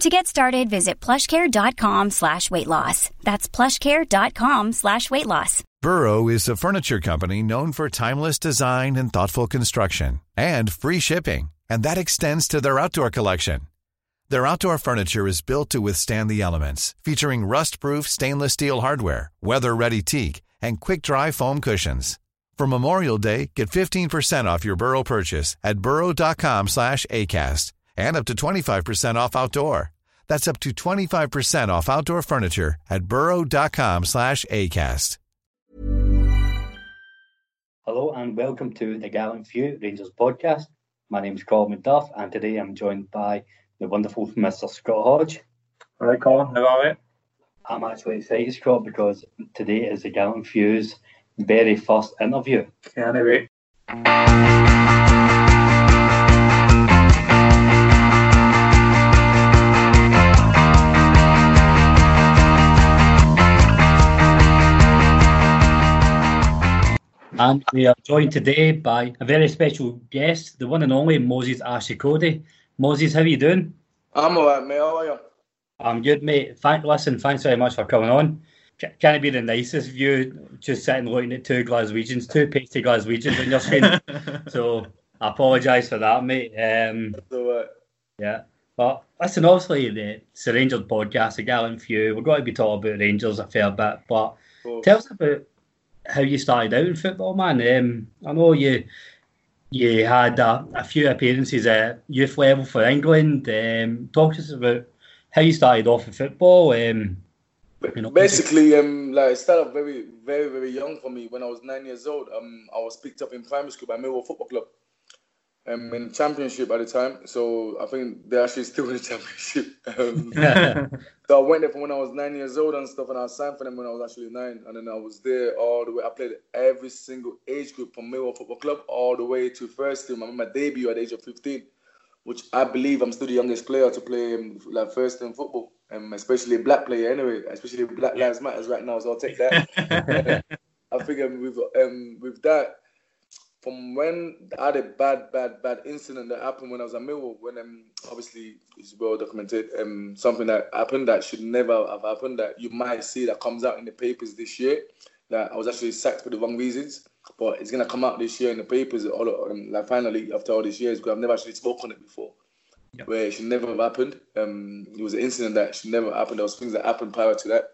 To get started, visit plushcare.com slash weight loss. That's plushcare.com slash weight loss. Burrow is a furniture company known for timeless design and thoughtful construction and free shipping. And that extends to their outdoor collection. Their outdoor furniture is built to withstand the elements, featuring rust-proof stainless steel hardware, weather-ready teak, and quick-dry foam cushions. For Memorial Day, get 15% off your Burrow purchase at burrow.com slash ACAST and up to 25% off outdoor. That's up to 25% off outdoor furniture at burrow.com slash ACAST. Hello and welcome to the Gallant Few Rangers podcast. My name is Colin MacDuff and today I'm joined by the wonderful Mr. Scott Hodge. All right, Colin, how are we? I'm actually excited, Scott, because today is the Gallant Few's very first interview. Can't wait. And we are joined today by a very special guest, the one and only Moses Ashikodi. Moses, how are you doing? I'm alright, mate. How are you? I'm good, mate. Thank, listen, thanks very much for coming on. C- Can it be the nicest view just sitting looking at two Glaswegians, two pasty Glaswegians on your screen? so I apologise for that, mate. Um, yeah. But listen, obviously, the, it's the Rangers podcast, a gallant few. We're going to be talking about Rangers a fair bit. But tell us about how you started out in football, man. Um, I know you you had a, a few appearances at youth level for England. Um, talk to us about how you started off in football. Um, you know, Basically, um, like it started very, very, very young for me. When I was nine years old, um, I was picked up in primary school by Millwall Football Club, um, in championship at the time. So I think they're actually still in the championship. Um, so I went there from when I was nine years old and stuff, and I signed for them when I was actually nine, and then I was there all the way. I played every single age group from Millwall Football Club all the way to first team. I made my debut at the age of 15, which I believe I'm still the youngest player to play um, like first team football, um, especially a black player anyway, especially Black Lives Matters right now. So I'll take that. I figure with um with that, from when I had a bad, bad, bad incident that happened when I was at Millwall, when um obviously it's well documented, um something that happened that should never have happened that you might see that comes out in the papers this year. That I was actually sacked for the wrong reasons, but it's gonna come out this year in the papers. All um, like finally after all these years, because I've never actually spoken on it before. Where it should never have happened. Um, it was an incident that should never have happened. There was things that happened prior to that.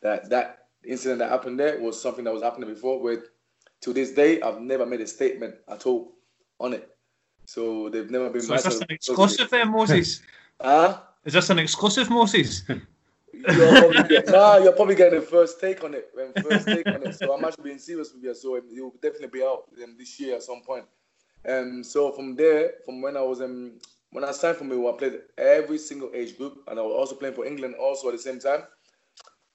That that incident that happened there was something that was happening before. Where to this day, I've never made a statement at all on it. So they've never been. So is this an exclusive then, Moses? Huh? Is this an exclusive, Moses? You're probably, get- nah, you're probably getting the first take on it. um, First take on it. So I'm actually being serious with you. So it will definitely be out um, this year at some point. Um, so from there, from when I was um, when I signed for Millwall, I played every single age group, and I was also playing for England also at the same time.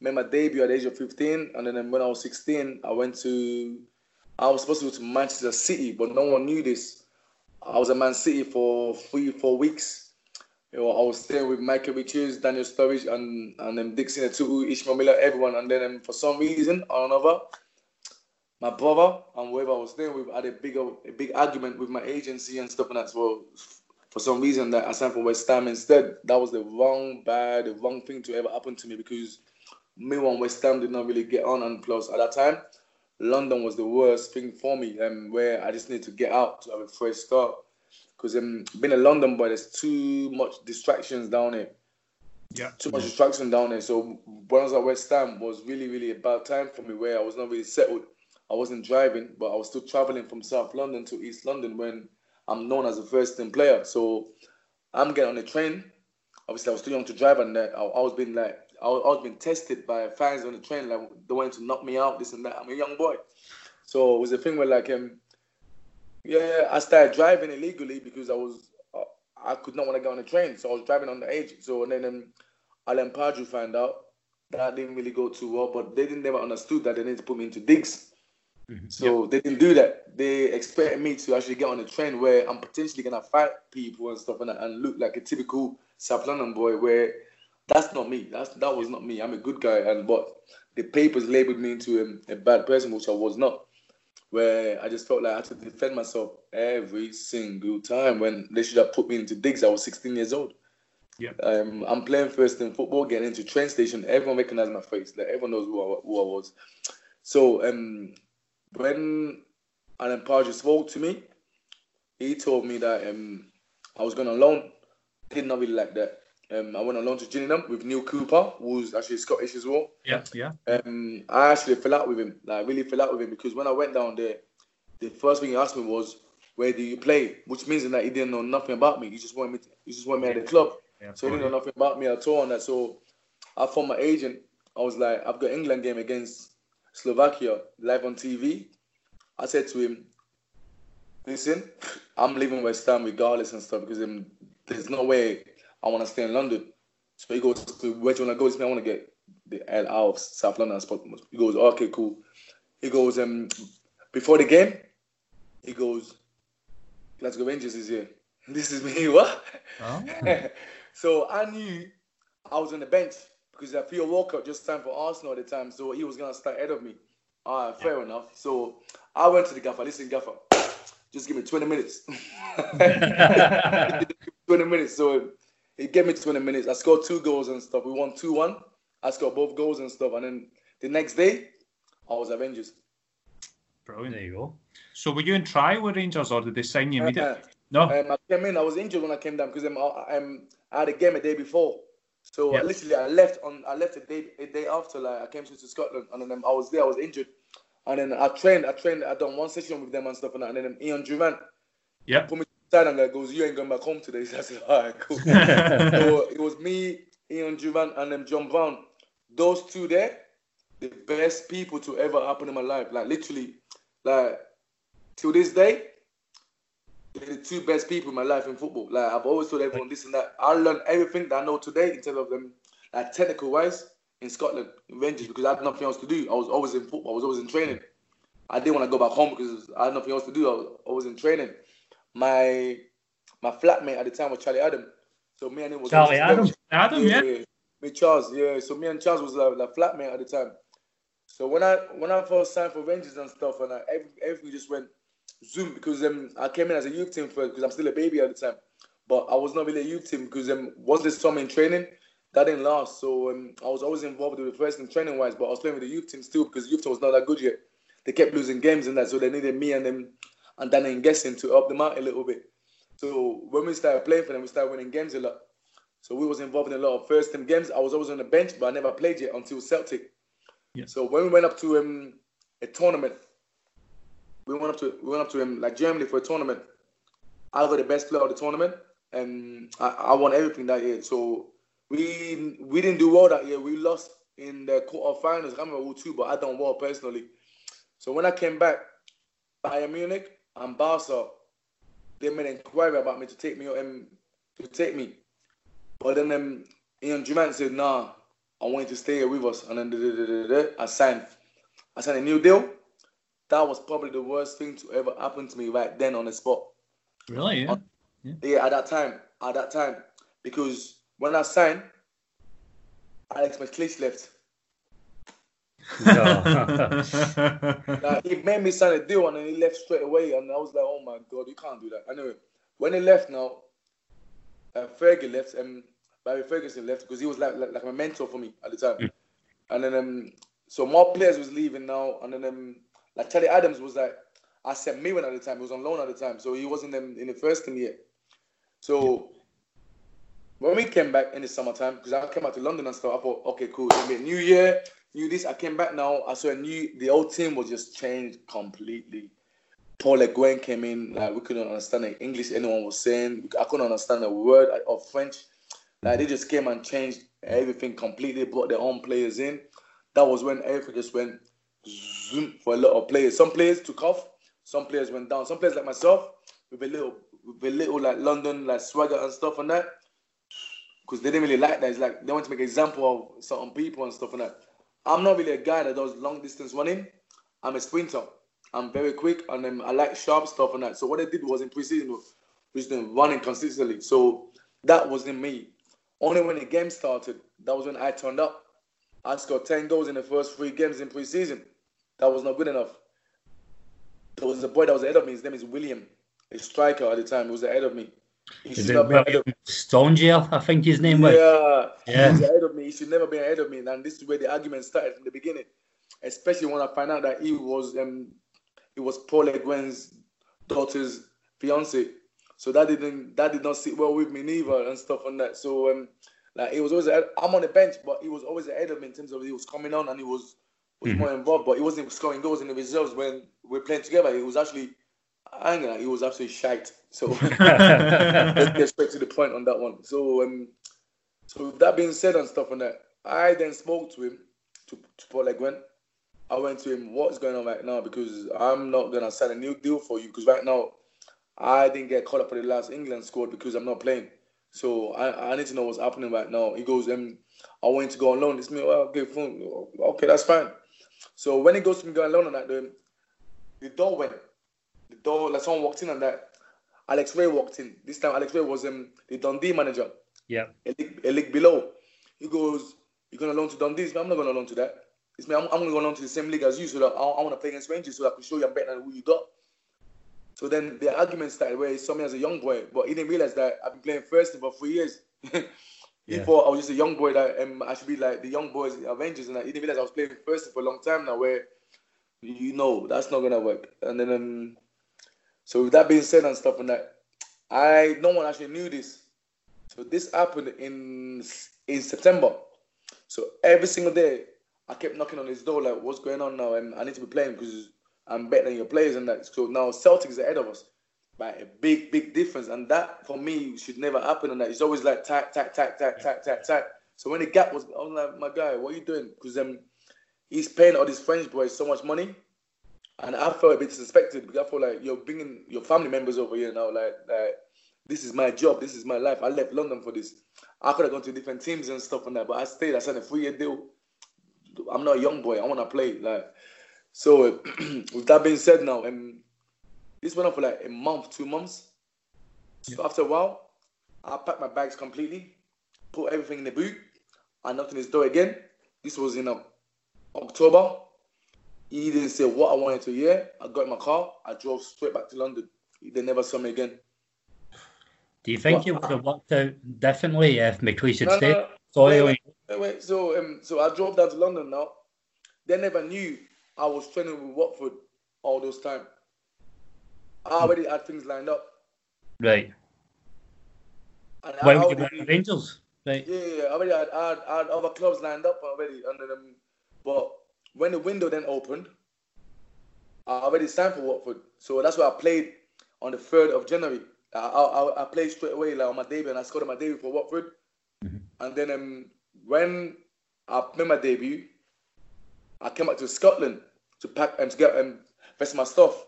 Made my debut at the age of 15, and then when I was 16, I went to. I was supposed to go to Manchester City, but no one knew this. I was at Man City for three, four weeks. You know, I was staying with Michael Richards, Daniel Sturridge, and and then Dickson Etuhu, Ishmael Miller, everyone. And then um, for some reason or another, my brother and whoever I was staying with had a big a big argument with my agency and stuff and that's well for some reason that I signed for West Ham instead. That was the wrong bad, the wrong thing to ever happen to me because me and West Ham did not really get on. And plus at that time, London was the worst thing for me, um, where I just need to get out to have a fresh start. Because um, being in London boy, there's too much distractions down here. Yeah. Too much distraction down there. So when I was at West Ham was really, really a bad time for me where I was not really settled. I wasn't driving, but I was still traveling from South London to East London when I'm known as a first team player. So I'm getting on the train. Obviously, I was too young to drive, and uh, I, I was being like, I was, I was being tested by fans on the train, like they wanted to knock me out, this and that. I'm a young boy, so it was a thing where like um, yeah, I started driving illegally because I was uh, I could not want to get on the train, so I was driving on the age. So and then um, Alan Pardew found out that didn't really go too well, but they didn't never understood that they needed to put me into digs. So they didn't do that. They expected me to actually get on a train where I'm potentially gonna fight people and stuff and, and look like a typical South London boy. Where that's not me. That's that was not me. I'm a good guy, and but the papers labeled me into a, a bad person, which I was not. Where I just felt like I had to defend myself every single time when they should have put me into digs. I was 16 years old. Yeah. Um, I'm playing first in football, getting into train station. Everyone recognized my face. Like everyone knows who I, who I was. So um, when Alan Pardew spoke to me, he told me that um, I was going loan. Did not really like that. Um, I went along to Gillingham with Neale Cooper, who's actually Scottish as well. Yeah, yeah. Um, I actually fell out with him. Like really fell out with him because when I went down there, the first thing he asked me was, "Where do you play?" Which means that he didn't know nothing about me. He just wanted me. To, he just wanted me at the club. Yeah, So he didn't know nothing about me at all on that. So I phoned my agent. I was like, I've got England game against Slovakia live on TV. I said to him, listen, I'm leaving West Ham regardless and stuff because um, there's no way I want to stay in London. So he goes, where do you want to go? He said, I want to get the hell out of South London. He goes, okay, cool. He goes, um, before the game, he goes, let's go Rangers is here. This is me, what? Oh. so I knew I was on the bench because I Theo Walcott just signed for Arsenal at the time, so he was gonna start ahead of me. All right, fair enough. So I went to the gaffer. Listen, gaffer, just give me 20 minutes. 20 minutes. So he gave me 20 minutes. I scored two goals and stuff. We won 2-1. I scored both goals and stuff. And then the next day, I was at Rangers. Brilliant. There you go. So were you in trial with Rangers or did they sign you immediately? Uh, no. Um, I came in. I was injured when I came down because um, I, um, I had a game a day before. So Yeah. literally, I left on. I left a day a day after. Like I came to, to Scotland, and then um, I was there. I was injured, and then I trained. I trained. I done one session with them and stuff, and, that, and then um, Ian Durrant yeah. put me and like, goes, "You ain't going back home today." So I said, "All right, cool." so it was me, Ian Durrant, and then John Brown. Those two there, the best people to ever happen in my life. Like literally, like till this day, they're the two best people in my life in football. Like I've always told everyone this and that. I learned everything that I know today in terms of them, like technical wise, in Scotland, in Rangers, because I had nothing else to do. I was always in football. I was always in training. I didn't want to go back home because I had nothing else to do. I was always in training. My my flatmate at the time was Charlie Adam. So me and him was Charlie Adam? Adam, yeah. Me Charles, yeah. So me and Charles was like, like flatmate at the time. So when I when I first signed for Rangers and stuff, and I, every, everything just went zoom because um, I came in as a youth team first because I'm still a baby at the time. But I was not really a youth team because um, once this summer in training, that didn't last. So um, I was always involved with the first team training wise, but I was playing with the youth team still because the youth team was not that good yet. They kept losing games and that, so they needed me and them and Dan and guessing to help them out a little bit. So when we started playing for them, we started winning games a lot. So we was involved in a lot of first team games. I was always on the bench, but I never played yet until Celtic. Yeah. So when we went up to um, a tournament, we went up to we went up to um, like Germany for a tournament. I got the best player of the tournament, and I, I won everything that year. So we we didn't do well that year. We lost in the quarterfinals. I remember who two, but I done well personally. So when I came back, Bayern Munich and Barca, they made an inquiry about me to take me um, to take me. But then um, Ian Durrant said, "Nah, I want you to stay here with us." And then da, da, da, da, da, I signed. I signed a new deal. That was probably the worst thing to ever happen to me right then on the spot. Really? Yeah. Yeah, at that time, at that time, because when I signed, Alex McLeish left. Like, he made me sign a deal and then he left straight away, and I was like, "Oh my god, you can't do that." Anyway, when he left now, uh, Fergie left, and Barry Ferguson left because he was like, like like a mentor for me at the time. And then um, so more players was leaving now, and then um, like Charlie Adams was like, I sent me one at the time. He was on loan at the time, so he wasn't in, in the first team yet. So when we came back in the summertime, because I came back to London and stuff, I thought, okay, cool, it's gonna be a new year, new this. I came back now, I saw a new, the old team was just changed completely. Paul Le Guen came in, like we couldn't understand the English anyone was saying. I couldn't understand a word of French. Like they just came and changed everything completely, brought their own players in. That was when everything just went zoom for a lot of players. Some players took off, some players went down. Some players like myself, with a little, with a little like London like swagger and stuff and that, because they didn't really like that. It's like they want to make an example of certain people and stuff and that. I'm not really a guy that does long distance running. I'm a sprinter. I'm very quick and then I like sharp stuff and that. So what I did was in preseason was running consistently. So that wasn't me. Only when the game started, that was when I turned up. I scored 10 goals in the first three games in preseason. That was not good enough. There was a boy that was ahead of me. His name is William, a striker at the time. He was ahead of me. He is it William Stonegel, I think his name was? Yeah, yeah. He was ahead of me. He should never be ahead of me. And this is where the argument started from the beginning. Especially when I find out that he was um, he was Paul Le Guen's daughter's fiance. So that didn't that did not sit well with me neither and stuff on that. So um, like he was always ahead. I'm on the bench, but he was always ahead of me in terms of he was coming on and he was was mm-hmm. more involved. But he wasn't scoring goals in the reserves when we are playing together. He was actually I ain't he was absolutely shite. So let's get straight to the point on that one. So um, so that being said and stuff on that, I then spoke to him to, to Paul Le Guen. I went to him, what's going on right now? Because I'm not gonna sign a new deal for you because right now I didn't get called up for the last England squad because I'm not playing. So I, I need to know what's happening right now. He goes, um, I want to go on loan. It's me, well, okay, fine. okay, that's fine. So when he goes to me going on loan on that, the, the door went. The door, like someone walked in on that. Alex Rae walked in. This time Alex Rae was um, the Dundee manager. Yeah. A league, a league below. He goes, You're gonna loan to Dundee? I'm not gonna loan to that. It's me, I'm, I'm gonna go loan to the same league as you so that I, I wanna play against Rangers so that I can show you I'm better than who you got. So then the argument started where he saw me as a young boy, but he didn't realize that I've been playing first for three years. he yeah. thought I was just a young boy that um, I should be like the young boys Avengers, and I, he didn't realize I was playing first for a long time now. Where you know that's not gonna work. And then um, so with that being said and stuff and that, I no one actually knew this. So this happened in in September. So every single day I kept knocking on his door like, "What's going on now?" And I need to be playing because I'm better than your players and that. So now Celtics are ahead of us by a big, big difference. And that for me should never happen. And that it's always like tack, tack, tack, tack, tack, tack, tack. So when the gap was, I was like, my guy, what are you doing? Because um, he's paying all these French boys so much money. And I felt a bit suspected because I felt like you're bringing your family members over here now. Like, like this is my job. This is my life. I left London for this. I could have gone to different teams and stuff and that, but I stayed. I signed a three-year deal. I'm not a young boy. I want to play. Like, so with that being said, now and this went on for like a month, two months. So after a while, I packed my bags completely, put everything in the boot, I knocked on his door again. This was in uh, October. He didn't say what I wanted to hear. I got in my car. I drove straight back to London. They never saw me again. Do you think you would have worked out differently if McLeish had no, stayed? No, Sorry, wait, wait, wait, So, um, so I drove down to London now. They never knew I was training with Watford all those time. I already had things lined up. Right. And when you were Rangers, right? Yeah, yeah. I already had, I had, I had other clubs lined up already, under then, um, but when the window then opened, I already signed for Watford, so that's why I played on the third of January. I, I, I played straight away like on my debut, and I scored on my debut for Watford. Mm-hmm. And then um, when I made my debut, I came back to Scotland to pack and to get um, rest my stuff.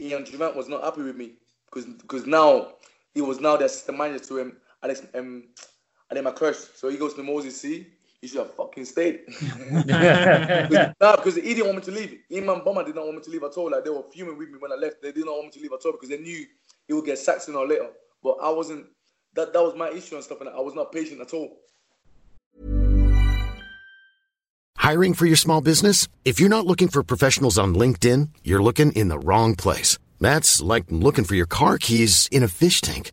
Ian Durrant was not happy with me because because now he was now the assistant manager to him Alex um my crush. So he goes to Moses C. He should have fucking stayed. nah, because he didn't want me to leave. Iman Bomber did not want me to leave at all. Like they were fuming with me when I left. They did not want me to leave at all because they knew he would get sacked sooner or later. But I wasn't. That that was my issue and stuff, and I was not patient at all. Hiring for your small business? If you're not looking for professionals on LinkedIn, you're looking in the wrong place. That's like looking for your car keys in a fish tank.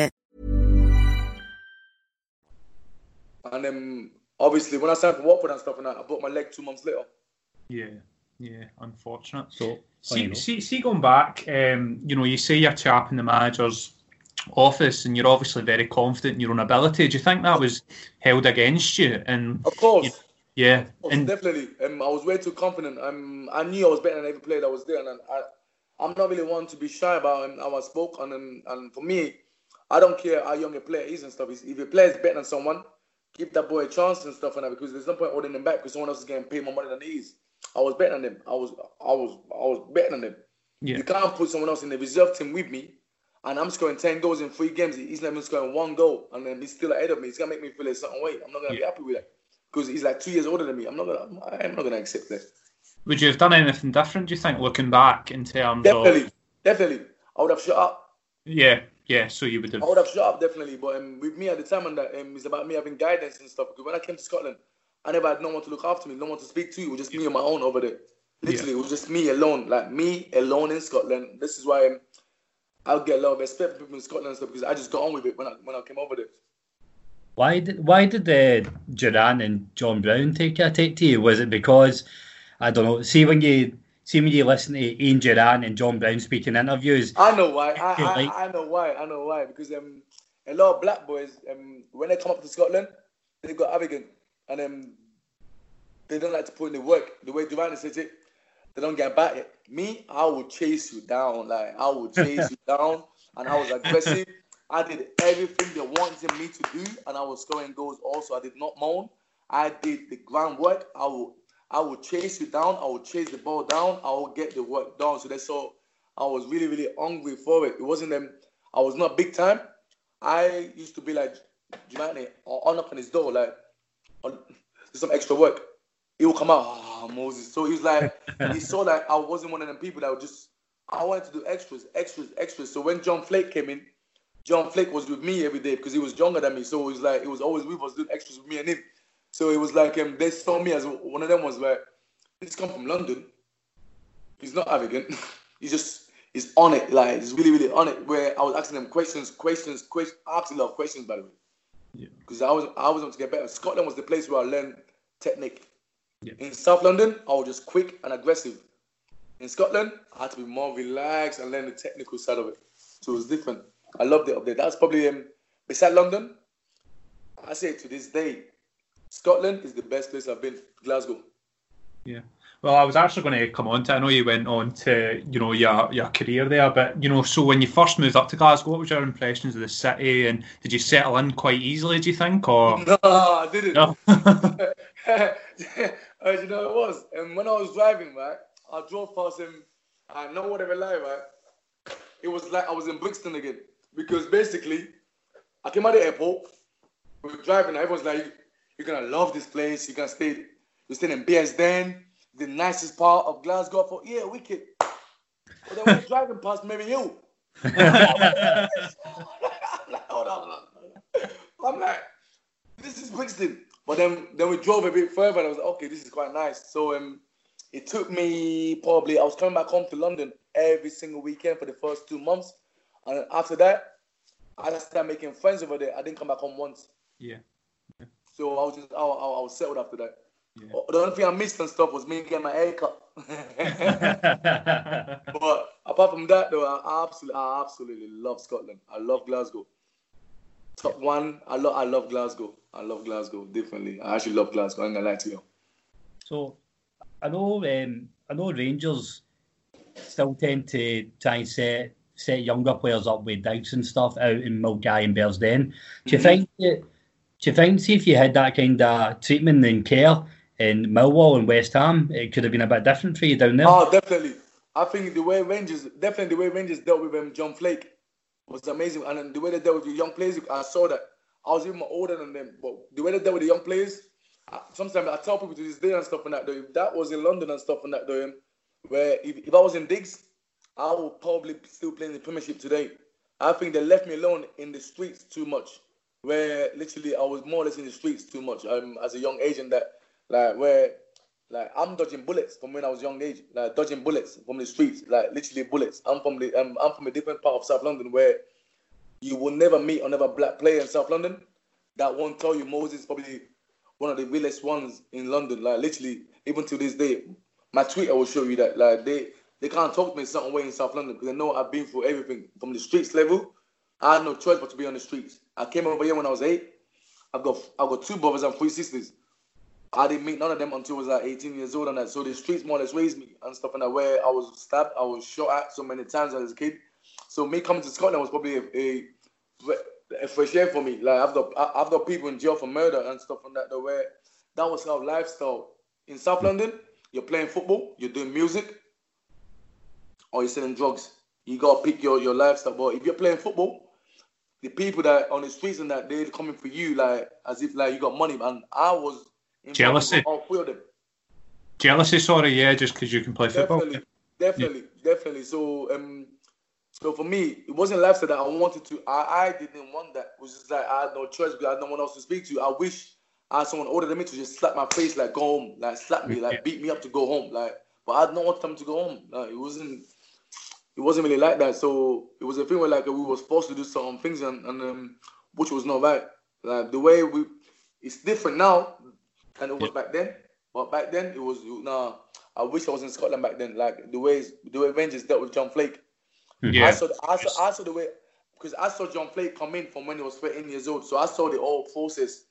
And then obviously when I signed for Watford and stuff and that, I broke my leg two months later. Yeah, yeah, unfortunate. So, See, see, see, going back, um, you know, you say you're chap in the manager's office, and you're obviously very confident in your own ability. Do you think that was held against you? And Of course. you- yeah, Of course, and definitely. Um, I was way too confident. Um, I knew I was better than every player that was there, and I, I'm not really one to be shy about um, how I spoke. And um, and for me, I don't care how young a player is and stuff. If if a player is better than someone, give that boy a chance and stuff and that because there's no point holding him back because someone else is getting paid more money than he is. I was better than him. I was I was I was better than him. Yeah. You can't put someone else in the reserve team with me, and I'm scoring ten goals in three games. He's not even scoring one goal, and then he's still ahead of me. It's gonna make me feel a certain way. I'm not gonna be happy with that because he's like two years older than me. I'm not gonna I'm not gonna accept that. would you have done anything different? Do you think, looking back in terms Definitely, of definitely. I would have shut up. yeah, yeah? So you would have I would have shut up definitely. But um, with me at the time, and that um, it's about me having guidance and stuff. Because when I came to Scotland, I never had no one to look after me, no one to speak to. It was just me on my own over there. Literally, it was just me alone, like me alone in Scotland. This is why um, I'll get a lot of respect from people in Scotland and stuff because I just got on with it when I when I came over there. Why did why did uh, Durrant and John Brown take a take to you? Was it because I don't know? See when you see when you listen to Ian Durrant and John Brown speaking interviews. I know why. I, I, like- I know why. I know why. Because um, a lot of black boys, um, when they come up to Scotland, they've got arrogant and um, they don't like to put in the work. The way Durrant says it, they don't get back it. Me, I will chase you down. Like I will chase you down, and I was aggressive. I did everything they wanted me to do, and I was scoring goals. Also, I did not moan. I did the groundwork. I will, I will chase you down. I will chase the ball down. I will get the work done. So they saw I was really, really hungry for it. It wasn't them. I was not big time. I used to be like, Giovanni, I'll knock on his door, like, "Oh, there's some extra work. He will come out, oh, Moses. So he was like, he saw that I wasn't one of them people that would just, I wanted to do extras, extras, extras. So when John Fleck came in, John Fleck was with me every day because he was younger than me. So it was like, it was always with us doing extras with me and him. So it was like, um, they saw me as one of them was like, he's come from London. He's not arrogant. he's just, he's on it. Like, he's really, really on it. Where I was asking them questions, questions, questions, asking a lot of questions, by the way. Yeah. Because I was, I was want to get better. Scotland was the place where I learned technique. Yeah. In South London, I was just quick and aggressive. In Scotland, I had to be more relaxed and learn the technical side of it. So it was different. I loved it up there. That's probably um, beside London. I say to this day, Scotland is the best place I've been. Glasgow. Yeah. Well, I was actually going to come on to. I know you went on to you know your your career there, but you know, so when you first moved up to Glasgow, what was your impressions of the city, and did you settle in quite easily? Do you think, or No, I didn't. no? As uh, you know, it was. And when I was driving, right, I drove past him. I know whatever lie, right. It was like I was in Brixton again because basically, I came out of the airport. We were driving. And everyone's like, "You're gonna love this place. You're gonna stay. You're staying in Bearsden, the nicest part of Glasgow." For "Yeah, wicked." But then we're driving past Maryhill. I'm hold on, hold on. I'm like, this is Brixton. But then, then we drove a bit further, and I was like, okay, this is quite nice. So um, it took me probably. I was coming back home to London every single weekend for the first two months, and after that, I started making friends over there. I didn't come back home once, yeah. I was just, I, I, I was settled after that. Yeah. The only thing I missed and stuff was me getting my hair cut. but apart from that, though, I absolutely, I absolutely love Scotland. I love Glasgow. Top one. I love, I love Glasgow. I love Glasgow. Definitely, I actually love Glasgow. I'm gonna lie to you. So I know um, I know Rangers still tend to try and set set younger players up with doubts and stuff out in Milngavie and Bearsden. Do you Mhm. think that, do you think see if you had that kind of treatment and care in Millwall and West Ham, it could have been a bit different for you down there? Oh, definitely. I think the way Rangers, definitely the way Rangers dealt with um, John Fleck was amazing, and the way they dealt with the young players, I saw that. I was even older than them, but the way they dealt with the young players, I, sometimes I tell people to this day and stuff and that. Though, if that was in London and stuff and that, though, um, where if, if I was in Diggs, I would probably still play in the Premiership today. I think they left me alone in the streets too much, where literally I was more or less in the streets too much. Um, as a young agent, that like where like I'm dodging bullets from when I was young age, like dodging bullets from the streets, like literally bullets. I'm from the um, I'm from a different part of South London where you will never meet another black player in South London that won't tell you Moses is probably one of the realest ones in London. Like literally, even to this day, my Twitter will show you that like they they can't talk to me in certain way in South London because they know I've been through everything from the streets level. I had no choice but to be on the streets. I came over here when I was eight. I've got I've got two brothers and three sisters. I didn't meet none of them until I was like 18 years old and that. So the streets more or less raised me and stuff and that where I was stabbed, I was shot at so many times as a kid. So me coming to Scotland was probably a, a, a fresh air for me. Like I've got I've got people in jail for murder and stuff and that. The where that was our lifestyle in South London. You're playing football, you're doing music, or you're selling drugs. You gotta pick your, your lifestyle. But if you're playing football, the people that on the streets and that they're coming for you like as if like you got money. And I was Jealousy. All three of them. Jealousy, sorry, yeah, just because you can play football. Definitely, definitely, definitely. So um, so for me, it wasn't lifestyle that I wanted to. I, I didn't want that. It was just like I had no choice because I had no one else to speak to. I wish I had someone older than me to just slap my face, like go home, like slap me, like beat me up to go home, like. But I had no one time to go home. Like it wasn't. It wasn't really like that. So it was a thing where like we was forced to do certain things and, and um, which was not right. Like the way we, it's different now than it was back then. But back then it was nah. I wish I was in Scotland back then. Like the way the way Rangers dealt with John Fleck. Yeah. I saw I saw, I saw the way because I saw John Fleck come in from when he was 13 years old. So I saw the old forces.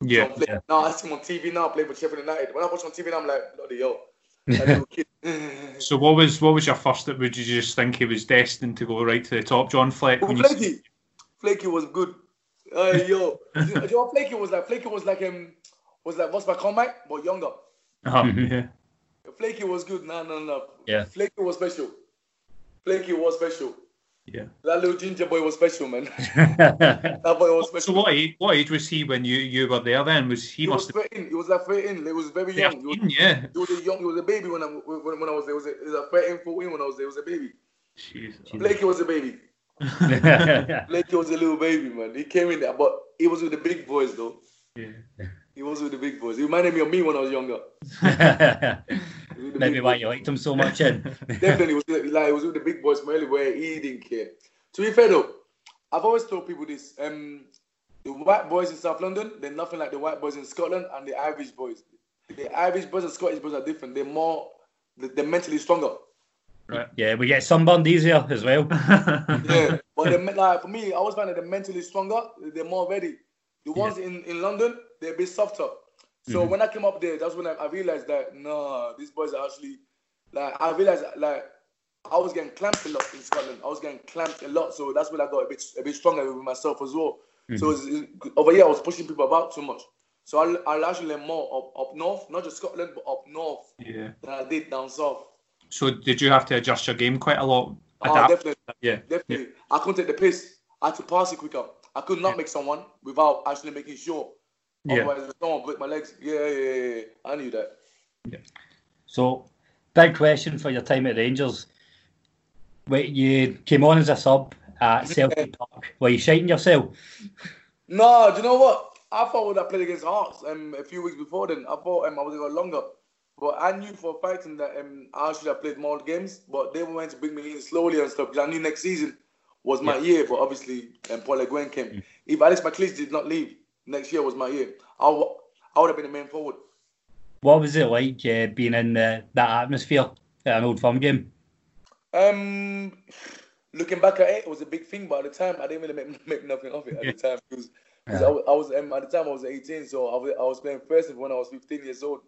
Yeah. John Fleck. Now I see him on TV now playing for Sheffield United. When I watch on TV, now, I'm like, bloody yo. That. So what was what was your first? Would you just think he was destined to go right to the top, John Fleck? Oh, When you, Flaky. Flaky was good. Uh, yo, do you know what Flaky was like? Flaky was like um was like what's my comeback but younger. uh yeah. Flaky was good. No, no, no. Yeah. Flaky was special. Flaky was special. Yeah. That little ginger boy was special, man. that boy was special. So what age, what age was he when you, you were there then? Was he, He was must have 13. He was like 13. He was very young. He was, yeah. he was a young. He was a baby when I when, when I was there. He was a, he was a 13, 14 when I was there. He was a baby. Jesus. Blakey was a baby. Blakey was a little baby, man. He came in there, but he was with the big boys though. Yeah. He was with the big boys. He reminded me of me when I was younger. He was with Maybe why boys. you liked him so much, in. Definitely was with- like it was with the big boys from everywhere. He didn't care. To be fair though, I've always told people this. Um, the white boys in South London, they're nothing like the white boys in Scotland and the Irish boys. The Irish boys and Scottish boys are different. They're more, they're mentally stronger. Right. Yeah, we get sunburned easier as well. Yeah, but they're, like for me, I always find that they're mentally stronger. They're more ready. The ones in, in London, they're a bit softer. So mm-hmm. when I came up there, that's when I, I realized that no, these boys are actually like I realized like I was getting clamped a lot in Scotland. I was getting clamped a lot, so that's when I got a bit a bit stronger with myself as well. So mm-hmm. it's, it's- over here, I was pushing people about too much. So I I actually learned more up up north, not just Scotland, but up north Yeah. than I did down south. So did you have to adjust your game quite a lot? Oh, Adapt? definitely. Yeah. Definitely. I couldn't take the pace. I had to pass it quicker. I could not make someone without actually making sure. Yeah. Otherwise, if someone break my legs. Yeah, yeah, yeah, yeah. I knew that. Yeah. So, big question for your time at Rangers. Wait, you came on as a sub at Celtic Park. Were you shiting yourself? No, do you know what? I thought when I played against Hearts um, a few weeks before then, I thought um, I was going to go longer. But I knew for a fact that um, I should have played more games, but they were going to bring me in slowly and stuff because I knew next season was my year. But obviously, um, Paul Le Guen came. If Alex McLeish did not leave, next year was my year. I, w- I would have been the main forward. What was it like uh, being in the, that atmosphere at an old firm game? Um, looking back at it, it was a big thing, but at the time, I didn't really make, make nothing of it at the time because I was, I was um, at the time I was 18, so I was, I was playing first when I was 15 years old.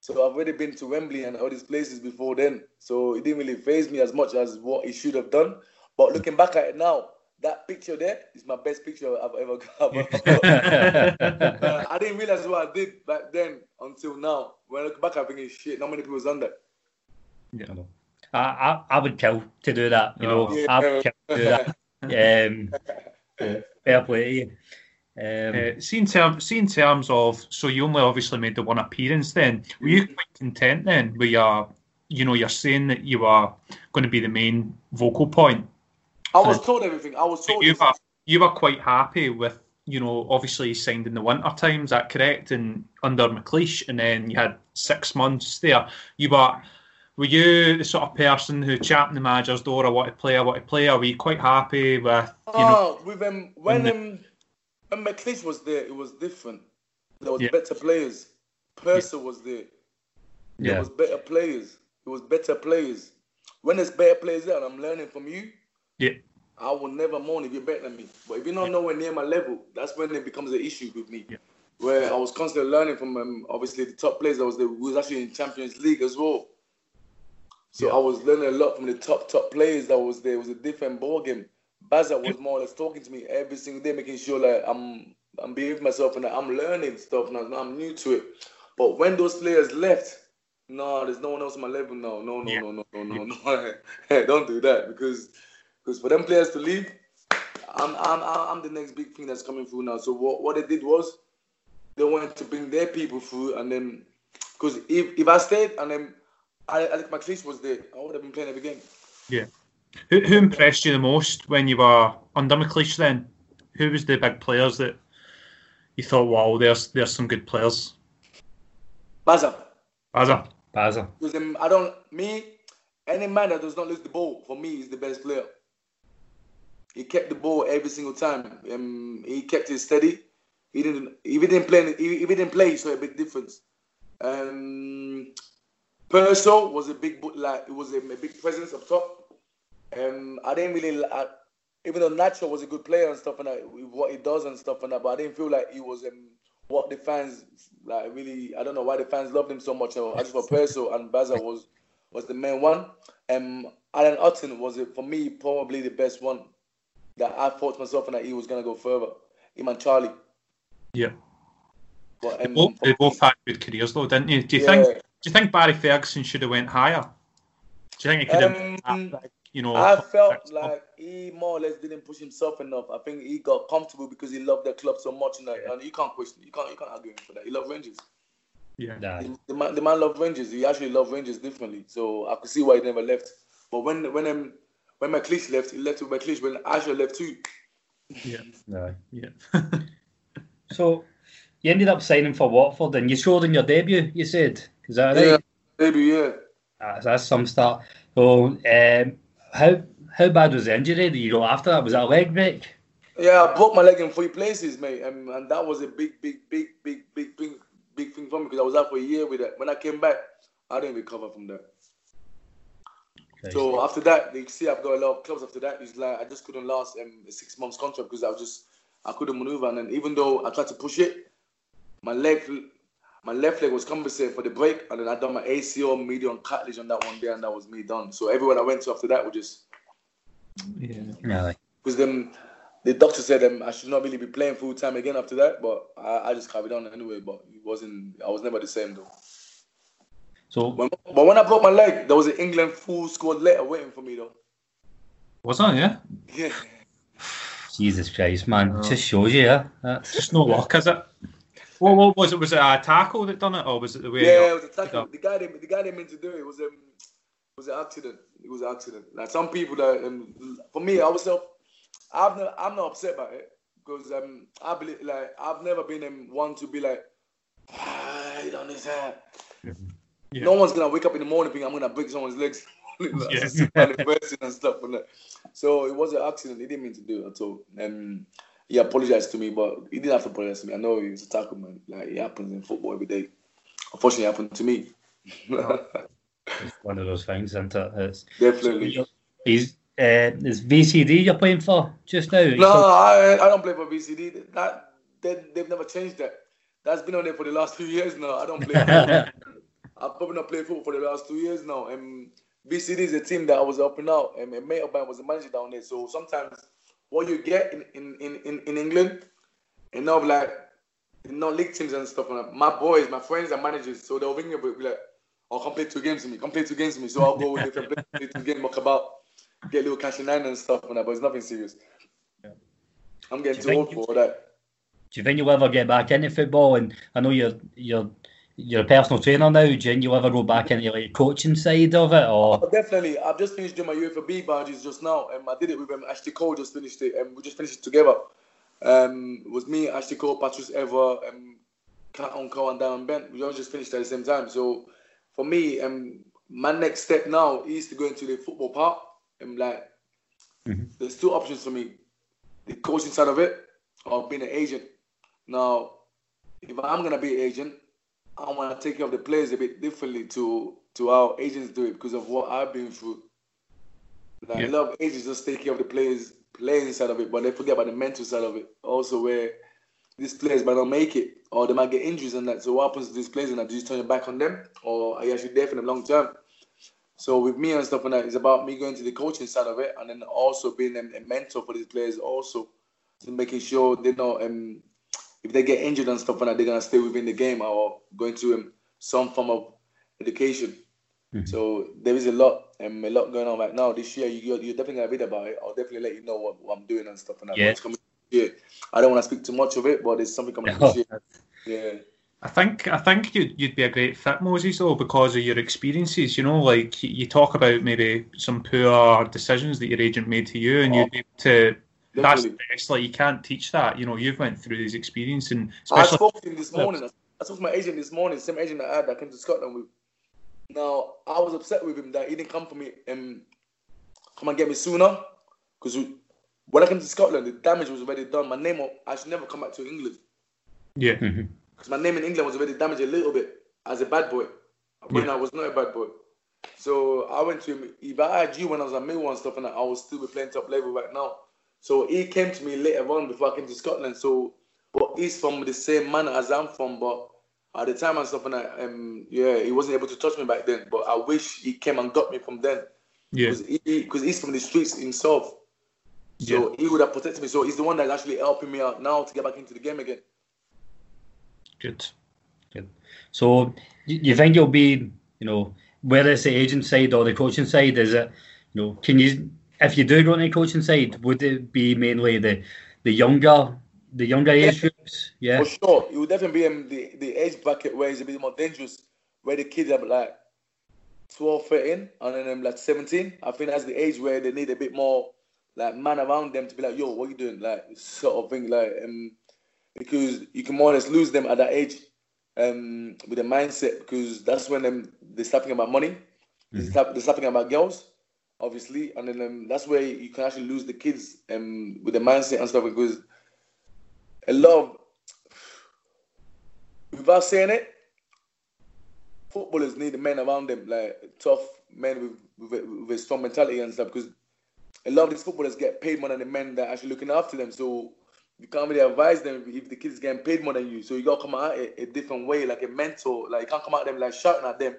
So I've already been to Wembley and all these places before then, so it didn't really phase me as much as what it should have done. But looking back at it now, that picture there is my best picture I've ever got. uh, I didn't realize what I did back then until now. When I look back, I think, shit, not many people's done that. Yeah, I know. I, I, I would kill to do that. You know, Yeah. I would kill to do that. Um, so, fair play to you. Um, Uh, see in terms, see in terms of, so you only obviously made the one appearance. Then were you quite content then? Were you, you know, you're saying that you are going to be the main vocal point. I was told everything. I was So told. you were you were quite happy with, you know, obviously you signed in the winter time. Is that correct? And under McLeish, and then you had six months there. You were. Were you the sort of person who champed the manager's door? I want to play. I want to play. Or were you quite happy with, you know, Oh, with um, when the- um, when McLeish was there, it was different. There was Yeah. better players. Prso was there. There Yeah. was better players. It was better players. When there's better players there, and I'm learning from you, yeah, I will never moan if you're better than me. But if you're not nowhere near my level, that's when it becomes an issue with me. Yeah. Where I was constantly learning from um, obviously the top players. I was there, was actually in Champions League as well. So I was learning a lot from the top top players that was there. It was a different ball game. Baza was more or less talking to me every single day, making sure like I'm I'm behaving myself and that I'm learning stuff and I'm- new to it. But when those players left, no, there's no one else on my level now. No, no, Yeah. no, no, no, no, no. Hey, don't do that because because for them players to leave, I'm I'm I'm the next big thing that's coming through now. So what what they did was they wanted to bring their people through, and then because if if I stayed and then I Alec McLeish was there, I would have been playing every game. yeah. Who, who impressed you the most when you were under McLeish? Then, who was the big players that you thought, wow, there's there's some good players? Baza, Baza. Baza. because um, I don't me any man that does not lose the ball for me is the best player. He kept the ball every single time. Um, he kept it steady. He didn't. If he didn't play, if he didn't play, saw a big difference. Um, Prso was a big, like it was a, a big presence up top. Um, I didn't really, even though Nacho was a good player and stuff and that, what he does and stuff and that, but I didn't feel like he was um, what the fans like really. I don't know why the fans loved him so much. I just thought Prso and Baza was was the main one. Um, Alan Hutton was it for me probably the best one that I thought to myself and that he was gonna go further. Him and Charlie. Yeah. But, um, Both, they both had good careers though, didn't you? Do you Yeah. think? Do you think Barry Ferguson should have went higher? Do you think he could have? Um, you know, I felt like he more or less didn't push himself enough. I think he got comfortable because he loved the club so much, and, that, and you can't question, you can't, you can't argue for that. He loved Rangers. yeah. Nah. The, the man, the man loved Rangers. He actually loved Rangers differently. So I could see why he never left. But when when um, when McLeish left, he left with McLeish. When Asher left too. yeah, No. yeah. So you ended up signing for Watford and you scored in your debut, you said. Is that right? Yeah, maybe yeah. That's, that's some start. So um, how how bad was the injury that you got after that? Was that a leg break? Yeah, I broke my leg in three places, mate, and, and that was a big, big, big, big, big, big, big thing for me because I was out for a year with it. When I came back, I didn't recover from that. So after that, you see, I've got a lot of clubs. After that, it's like I just couldn't last um, a six months contract because I was just I couldn't maneuver. And then even though I tried to push it, my leg, my left leg was compensating for the break, and then I done my ACL, medial, cartilage on that one day, and that was me done. So everywhere I went to after that was just yeah. Really? because then the doctor said um, I should not really be playing full time again after that. But I, I just carried on anyway. But it wasn't. I was never the same though. So When, but when I broke my leg, there was an England full squad letter waiting for me though. Was that yeah? Yeah. Jesus Christ, man, it just shows you, yeah. That's, Just no luck, is it? What, what was it? Was it a tackle that done it, or was it the way? Yeah, it was a tackle. The guy, that, the guy that meant to do it was um, was an accident. It was an accident. Like some people that, um, for me, I was, I'm not, I'm not upset about it because um, I believe, like, I've never been um, one to be like, ah, you don't understand. Yeah. No one's gonna wake up in the morning thinking I'm gonna break someone's legs. Like, Yeah. it's just anniversary and stuff. So it was an accident. He didn't mean to do it at all. And he apologized to me, but he didn't have to apologize to me. I know he was a tackle man. Like it happens in football every day. Unfortunately, it happened to me. it's one of those things, isn't it? It's, Definitely. he's, uh, is VCD you're playing for just now? No, I, I don't play for VCD. That they, they've never changed that. That's been on there for the last two years now. I don't play. I've probably not played football for the last two years now. Um, and VCD is a team that I was helping out, and a mate of mine was a manager down there. So sometimes what you get in in, in, in England, and now like you know league teams and stuff. And my boys, my friends are managers, so they'll ring me and be like, "Oh, come play two games with me. Come play two games with me." So I'll go with them, play two games, muck about, get a little cash in hand and stuff. And that, but it's nothing serious. Yeah. I'm getting too old for that. Do you think you'll ever get back into football? And I know you're you're you're a personal trainer now. Do you you'll ever go back into like coaching side of it? Or oh, definitely, I've just finished doing my UEFA B badges just now, and I did it with um, Ashley Cole. Just finished it, and we just finished it together. Um, it was me, Ashley Cole, Patrice Evra, um, Carlton Cole, and Darren Bent. We all just finished at the same time. So for me, um, my next step now is to go into the football part. And like, mm-hmm. there's two options for me: the coaching side of it, or being an agent. Now, if I'm gonna be an agent, I want to take care of the players a bit differently to to how agents do it because of what I've been through. Like, yeah. A lot of agents just take care of the players playing side of it, but they forget about the mental side of it. Also, where these players might not make it, or they might get injuries and that. So what happens to these players and that? Do you turn your back on them, or are you actually there for them long term? So with me and stuff and that, it's about me going to the coaching side of it, and then also being a, mentor for these players, also making sure they know um, if they get injured and stuff like that, they're gonna stay within the game or going to um, some form of education. Mm-hmm. So there is a lot, um, a lot going on right now. This year, you, are definitely gonna read about it. I'll definitely let you know what, what I'm doing and stuff and that. Yeah. Coming year. I don't want to speak too much of it, but there's something coming this year. Yeah. I think I think you'd you'd be a great fit, Moses, though, because of your experiences. You know, like you talk about maybe some poor decisions that your agent made to you, and oh. you'd be able to that's the best. Like you can't teach that. You know, you've went through this experience, and I spoke to him this morning. I spoke to my agent this morning, same agent I had that came to Scotland with. Now I was upset with him that he didn't come for me and come and get me sooner, because when I came to Scotland, the damage was already done. My name, I should never come back to England. Yeah. Because mm-hmm. my name in England was already damaged a little bit as a bad boy when yeah. I was not a bad boy. So I went to him. If I had you when I was at Millwall and stuff, and I would still be playing top level right now. So he came to me later on before I came to Scotland. So, but he's from the same manner as I'm from. But at the time and stuff, and I, um, yeah, he wasn't able to touch me back then. But I wish he came and got me from then. Yeah. Because he, he's from the streets himself. So yeah. he would have protected me. So he's the one that's actually helping me out now to get back into the game again. Good. Good. So you think you'll be, you know, whether it's the agent side or the coaching side, is it, you know, can you if you do go on the coaching side, would it be mainly the the younger the younger age groups? Yeah, for sure. It would definitely be in the, the age bracket where it's a bit more dangerous, where the kids are like 12, 13, and then um, like 17. I think that's the age where they need a bit more like man around them to be like, yo, what are you doing? Like sort of thing, like um, because you can more or less lose them at that age um with the mindset because that's when them they start thinking about money, mm-hmm. they, start, they start thinking about girls obviously, and then um, that's where you can actually lose the kids um, with the mindset and stuff because a lot of, without saying it, footballers need the men around them, like tough men with, with, with a strong mentality and stuff because a lot of these footballers get paid more than the men that are actually looking after them. So you can't really advise them if the kids getting paid more than you. So you gotta come out a, a different way, like a mentor. Like you can't come out them like shouting at them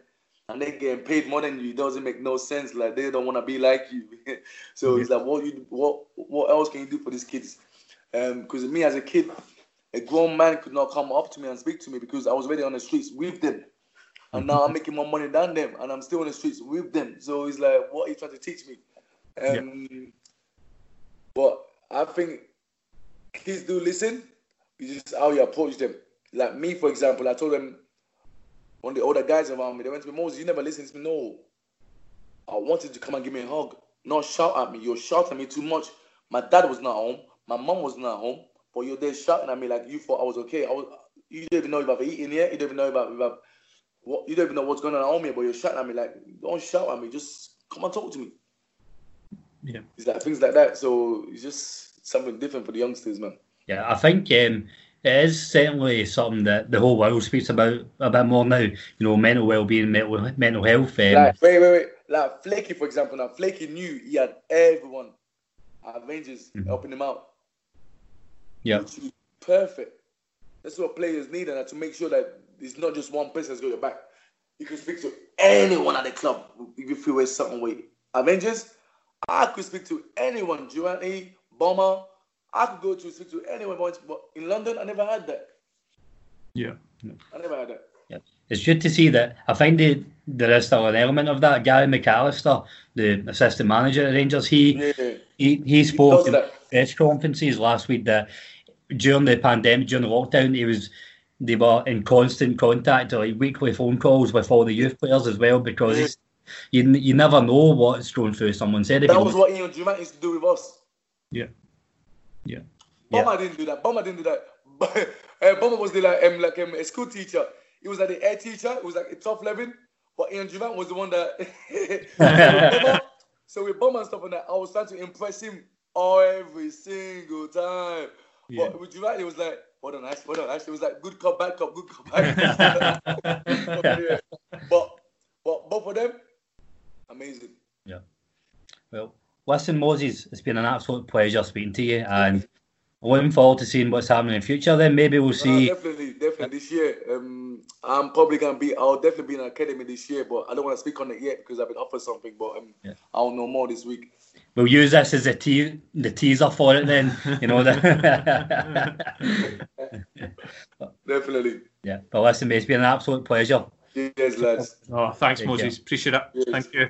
and they getting paid more than you. It doesn't make no sense. Like they don't want to be like you. so mm-hmm. it's like, what you what what else can you do for these kids? Because um, me as a kid, a grown man could not come up to me and speak to me because I was already on the streets with them. And now I'm making more money than them, and I'm still on the streets with them. So it's like, what are you trying to teach me? Um, yeah. But I think kids do listen. It's just how you approach them. Like me, for example, I told them one of the older guys around me, they went to me, Moses, you never listened to me. No. I wanted to come and give me a hug. Not shout at me. You're shouting at me too much. My dad was not home. My mom was not home. But you're there shouting at me like you thought I was okay. I was you don't even know if I've eaten yet. You don't even know if I've, if I've what you don't even know what's going on at home here, but you're shouting at me like don't shout at me, just come and talk to me. Yeah. It's like things like that. So it's just something different for the youngsters, man. Yeah, I think um, it is certainly something that the whole world speaks about a bit more now. You know, mental well-being, mental mental health. Um, like, wait, wait, wait. Like Flaky, for example. Now, Flaky knew he had everyone at Rangers mm-hmm. helping him out. Yeah, perfect. That's what players need, and to make sure that it's not just one person that's got your back. you can speak to anyone at the club if you feel a certain way. Avengers, I could speak to anyone. Giovanni, Bomber, I could go to speak to anyone. But in London, I never had that. Yeah. I never had that. Yeah. It's good to see that. I find the, there is still an element of that. Gary McAllister, the assistant manager at Rangers, he Yeah. he, he spoke does in that. press conferences last week that during the pandemic, during the lockdown, he was they were in constant contact, like weekly phone calls with all the youth players as well, because Yeah. it's, you you never know what's going through someone's head. That was what Ian Durrant used to do with us. Yeah. Yeah. Yeah. Didn't do that. Bomber didn't do that. But, uh, Bomber was the like um, like um, a school teacher. He was like the air teacher. It was like a tough living. But Ian Durrant was the one that. so, with Bomber, so with Bomber and stuff like that, I was trying to impress him every single time. Yeah. But with Durrant, it was like, hold on, Ash, hold on, Ash. It was like good cop, bad cop, good cop, bad cop. Yeah. But but both of them, amazing. Yeah. Well, listen, Moses, it's been an absolute pleasure speaking to you, and I'm looking forward to seeing what's happening in the future. Then maybe we'll No, see. definitely, definitely this year. Um, I'm probably gonna be. I'll definitely be in academy this year, but I don't want to speak on it yet because I've been offered something. But um, Yeah. I'll know more this week. We'll use this as a te- the teaser for it. Then you know that. Definitely. yeah, but listen, mate, it's been an absolute pleasure. Yes, lads. Oh, thanks, Take Moses. Appreciate it. Yes. Thank you.